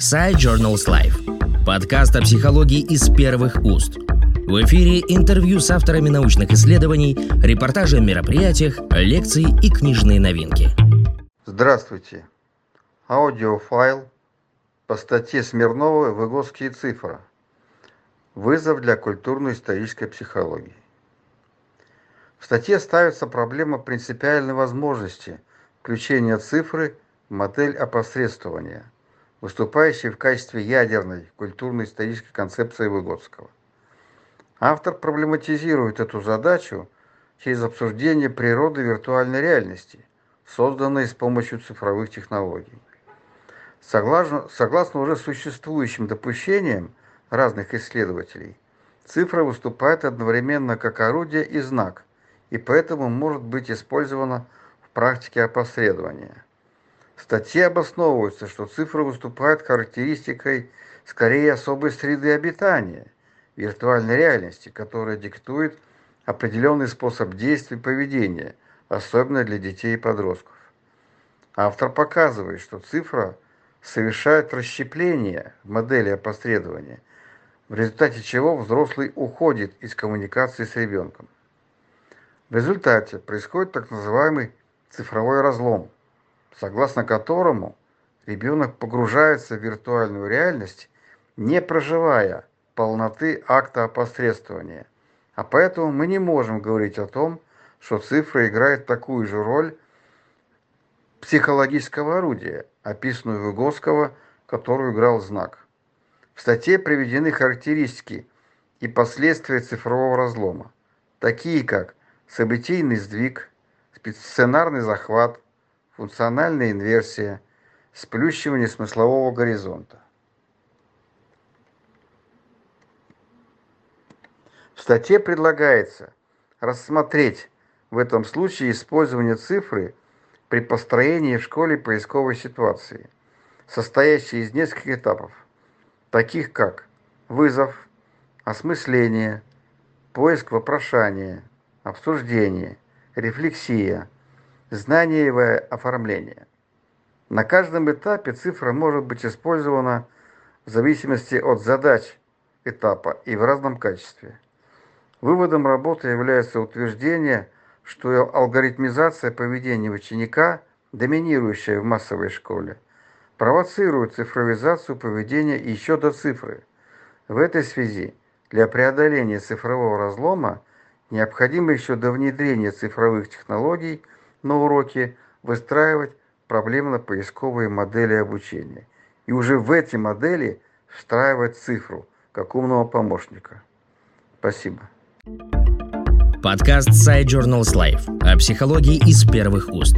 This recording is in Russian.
Side Journals Life. Подкаст о психологии из первых уст. В эфире интервью с авторами научных исследований, репортажи о мероприятиях, лекции и книжные новинки. Здравствуйте. Аудиофайл по статье Смирновой «Выгоски цифра. Вызов для культурно-исторической психологии». В статье ставится проблема принципиальной возможности включения цифры в модель опосредствования – выступающий в качестве ядерной культурно-исторической концепции Выгодского. Автор проблематизирует эту задачу через обсуждение природы виртуальной реальности, созданной с помощью цифровых технологий. Согласно, согласно уже существующим допущениям разных исследователей, цифра выступает одновременно как орудие и знак, и поэтому может быть использована в практике опосредования – статье обосновывается, что цифры выступают характеристикой скорее особой среды обитания, виртуальной реальности, которая диктует определенный способ действий и поведения, особенно для детей и подростков. Автор показывает, что цифра совершает расщепление в модели опосредования, в результате чего взрослый уходит из коммуникации с ребенком. В результате происходит так называемый цифровой разлом – согласно которому ребенок погружается в виртуальную реальность, не проживая полноты акта опосредствования. А поэтому мы не можем говорить о том, что цифра играет такую же роль психологического орудия, описанную Выгодского, которую играл знак. В статье приведены характеристики и последствия цифрового разлома, такие как событийный сдвиг, сценарный захват, функциональная инверсия, сплющивание смыслового горизонта. В статье предлагается рассмотреть в этом случае использование цифры при построении в школе поисковой ситуации, состоящей из нескольких этапов, таких как вызов, осмысление, поиск вопрошания, обсуждение, рефлексия – знаниевое оформление. На каждом этапе цифра может быть использована в зависимости от задач этапа и в разном качестве. Выводом работы является утверждение, что алгоритмизация поведения ученика, доминирующая в массовой школе, провоцирует цифровизацию поведения еще до цифры. В этой связи для преодоления цифрового разлома необходимо еще до внедрения цифровых технологий – на уроке выстраивать проблемно-поисковые модели обучения и уже в эти модели встраивать цифру как умного помощника. Спасибо. Подкаст Side Journals Life о психологии из первых уст.